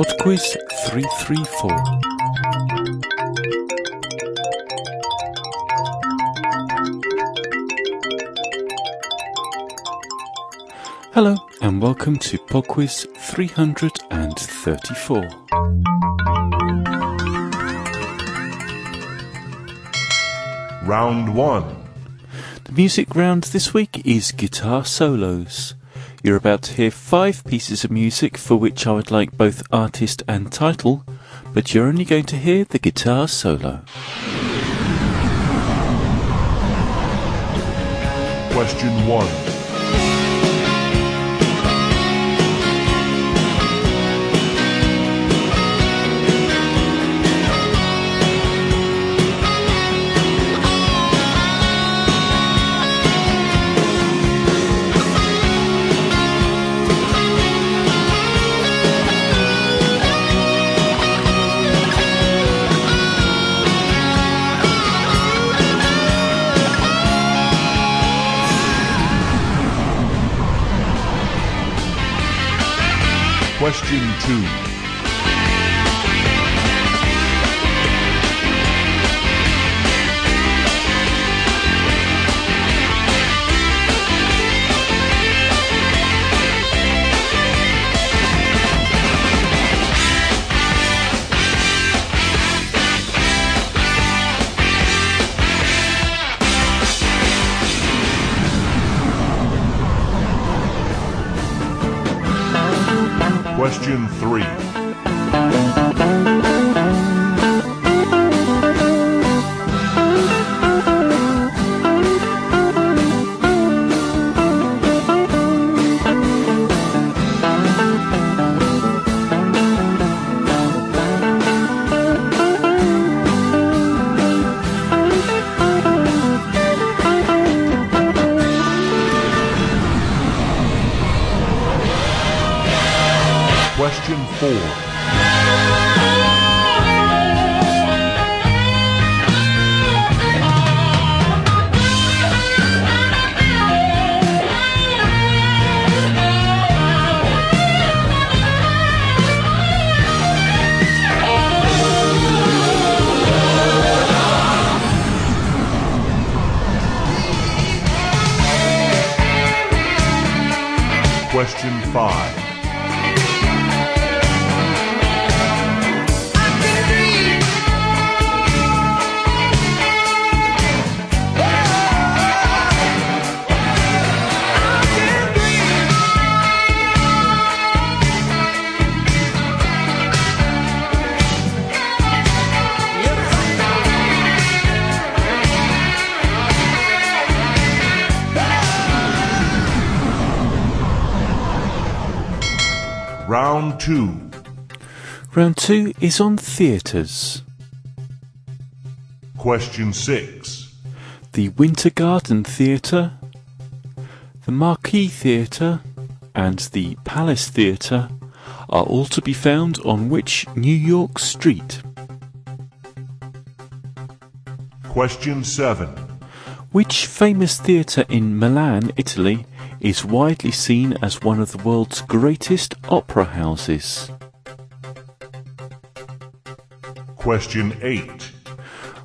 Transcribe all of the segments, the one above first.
Podquiz 334. Hello, and welcome to Podquiz 334. Round 1. The music round this week is guitar solos. You're about to hear five pieces of music for which I would like both artist and title, but you're only going to hear the guitar solo. Question 1. Question Round 2. Round two is on theatres. Question 6. The Winter Garden Theatre, the Marquis Theatre, and the Palace Theatre are all to be found on which New York street? Question 7. Which famous theatre in Milan, Italy, is widely seen as one of the world's greatest opera houses? Question 8.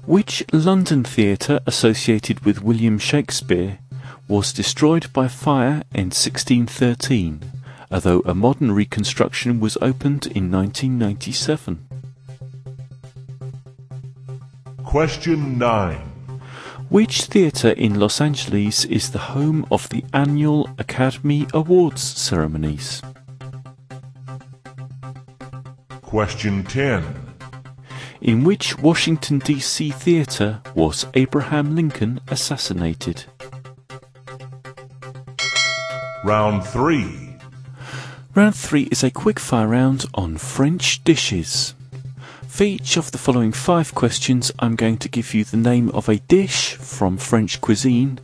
Which London theatre associated with William Shakespeare was destroyed by fire in 1613, although a modern reconstruction was opened in 1997? Question 9. Which theatre in Los Angeles is the home of the annual Academy Awards ceremonies? Question 10. In which Washington, D.C. theatre was Abraham Lincoln assassinated? Round 3. Round 3 is a quick-fire round on French dishes. For each of the following five questions, I'm going to give you the name of a dish from French cuisine,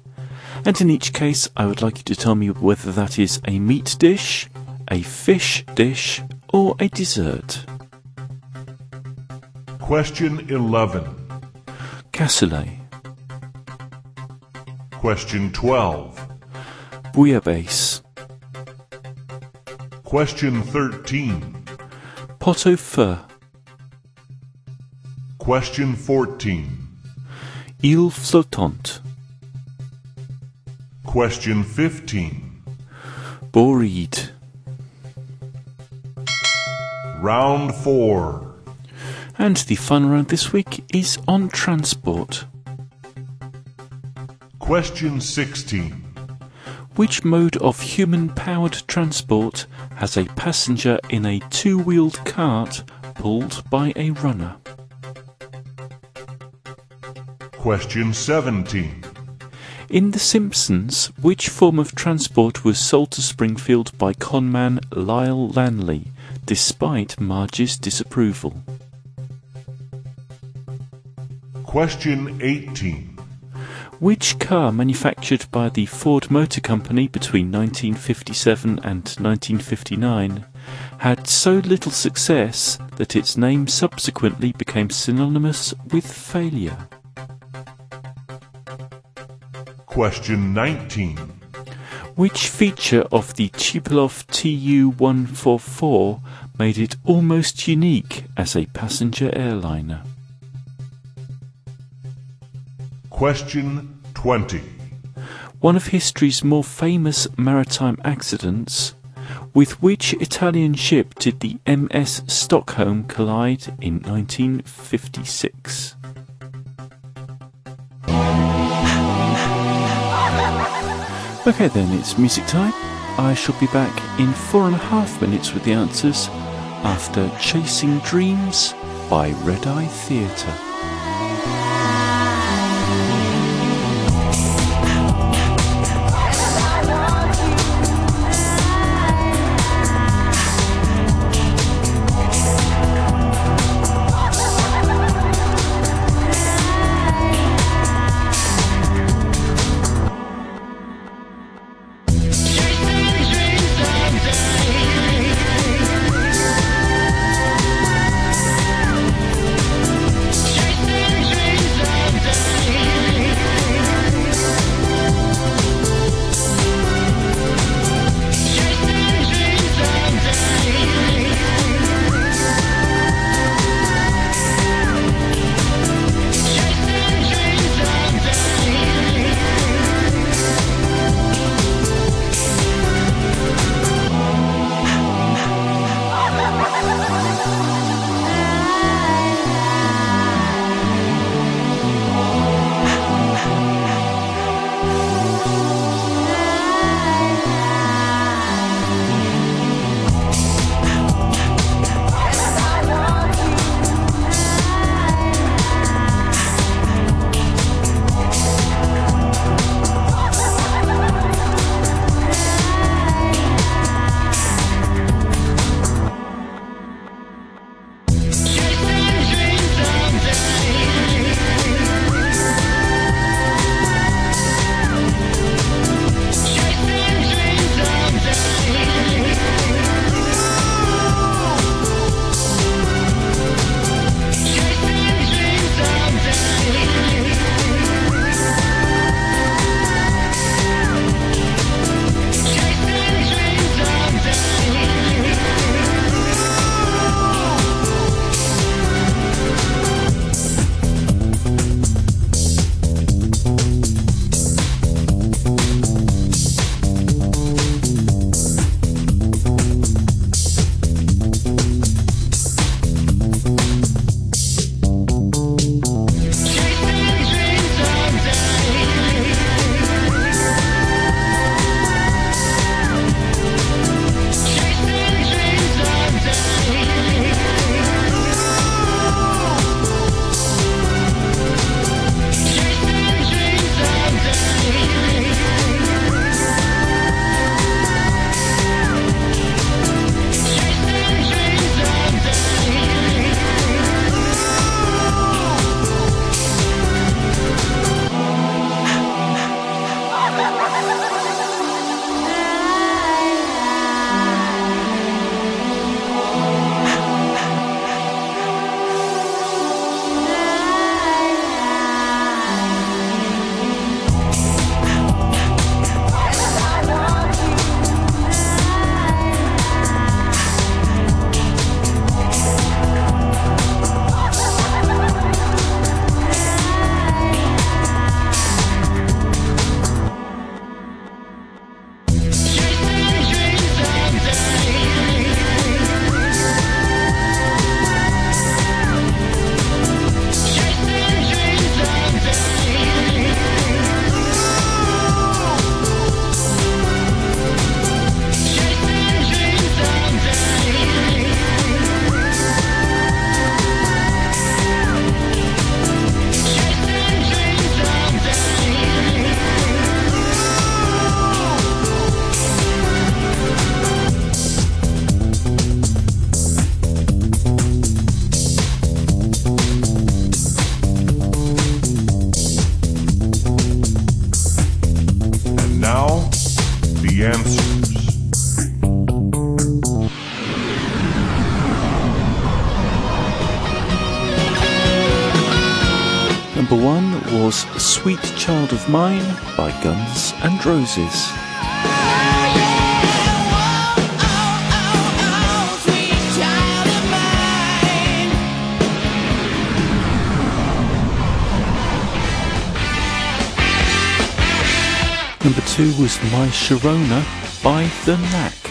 and in each case, I would like you to tell me whether that is a meat dish, a fish dish, or a dessert. Question 11. Cassoulet, Question 12. bouillabaisse, Question 13. pot au feu, Question 14. île flottante, Question 15. bourride. Round 4. And the fun round this week is on transport. Question 16. Which mode of human powered transport has a passenger in a two wheeled cart pulled by a runner? Question 17. In The Simpsons, which form of transport was sold to Springfield by conman Lyle Lanley, despite Marge's disapproval? Question 18. Which car manufactured by the Ford Motor Company between 1957 and 1959 had so little success that its name subsequently became synonymous with failure? Question 19. Which feature of the Tupolev Tu-144 made it almost unique as a passenger airliner? Question 20. One of history's more famous maritime accidents, with which Italian ship did the MS Stockholm collide in 1956? Okay then, it's music time. I shall be back in four and a half minutes with the answers after Chasing Dreams by Redeyetheatre. Number one was Sweet Child o' Mine by Guns N' Roses. Number two was My Sharona by The Knack.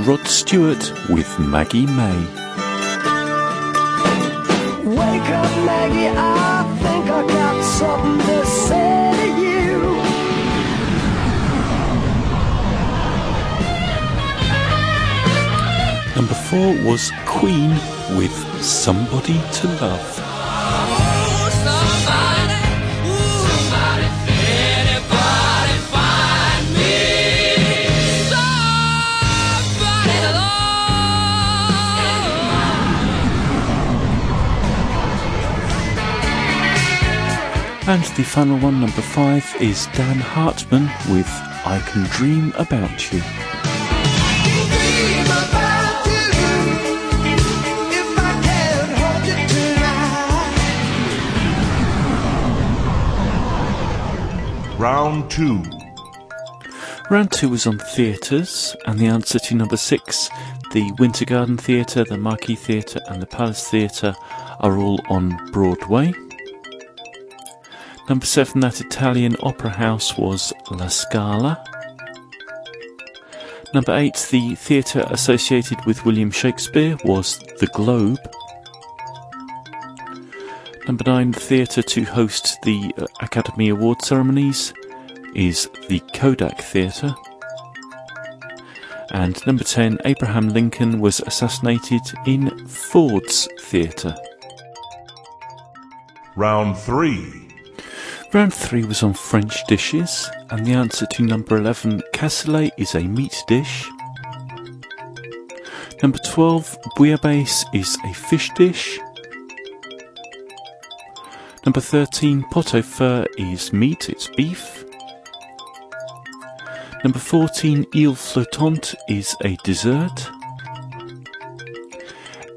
Rod Stewart with Maggie May. Wake up, Maggie, I think I got something to say to you. Number four was Queen with Somebody to Love. And the final one, number five, is Dan Hartman with I Can Dream About You. Dream about you. If I can hold you tonight. Round 2. Round two was on theatres, and the answer to number six, the Winter Garden Theatre, the Marquis Theatre, and the Palace Theatre, are all on Broadway. Number seven, that Italian opera house was La Scala. Number eight, the theatre associated with William Shakespeare was the Globe. Number nine, the theatre to host the uh, Academy Award ceremonies is the Kodak Theatre. And number 10, Abraham Lincoln was assassinated in Ford's Theatre. Round 3. Round 3 was on French dishes, and the answer to number 11, cassoulet, is a meat dish. Number 12, bouillabaisse is a fish dish. Number 13, pot au feu is meat, it's beef. Number 14, île flottante is a dessert.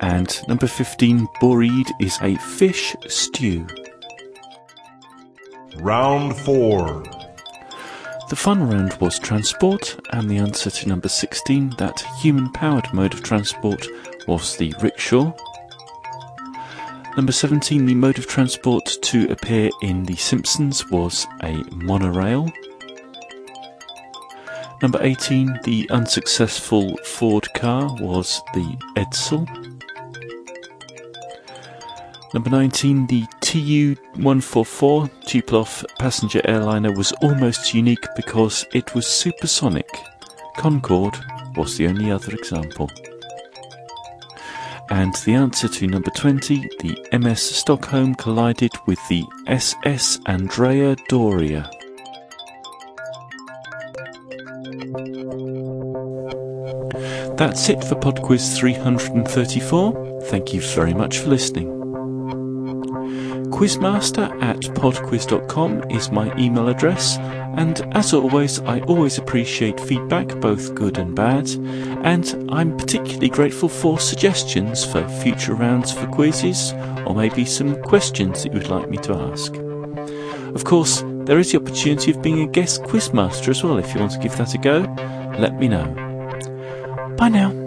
And number 15, bourride is a fish stew. Round 4. The fun round was transport, and the answer to number 16, that human powered mode of transport, was the rickshaw. Number 17, the mode of transport to appear in The Simpsons was a monorail. Number 18, the unsuccessful Ford car was the Edsel. Number 19, the Tu-144 Tupolev passenger airliner was almost unique because it was supersonic. Concorde was the only other example. And the answer to number 20, the MS Stockholm collided with the SS Andrea Doria. That's it for PodQuiz 334. Thank you very much for listening. Quizmaster at podquiz.com is my email address, and as always, I always appreciate feedback, both good and bad, and I'm particularly grateful for suggestions for future rounds for quizzes, or maybe some questions that you would like me to ask. Of course, there is the opportunity of being a guest quizmaster as well. If you want to give that a go, let me know. Bye now.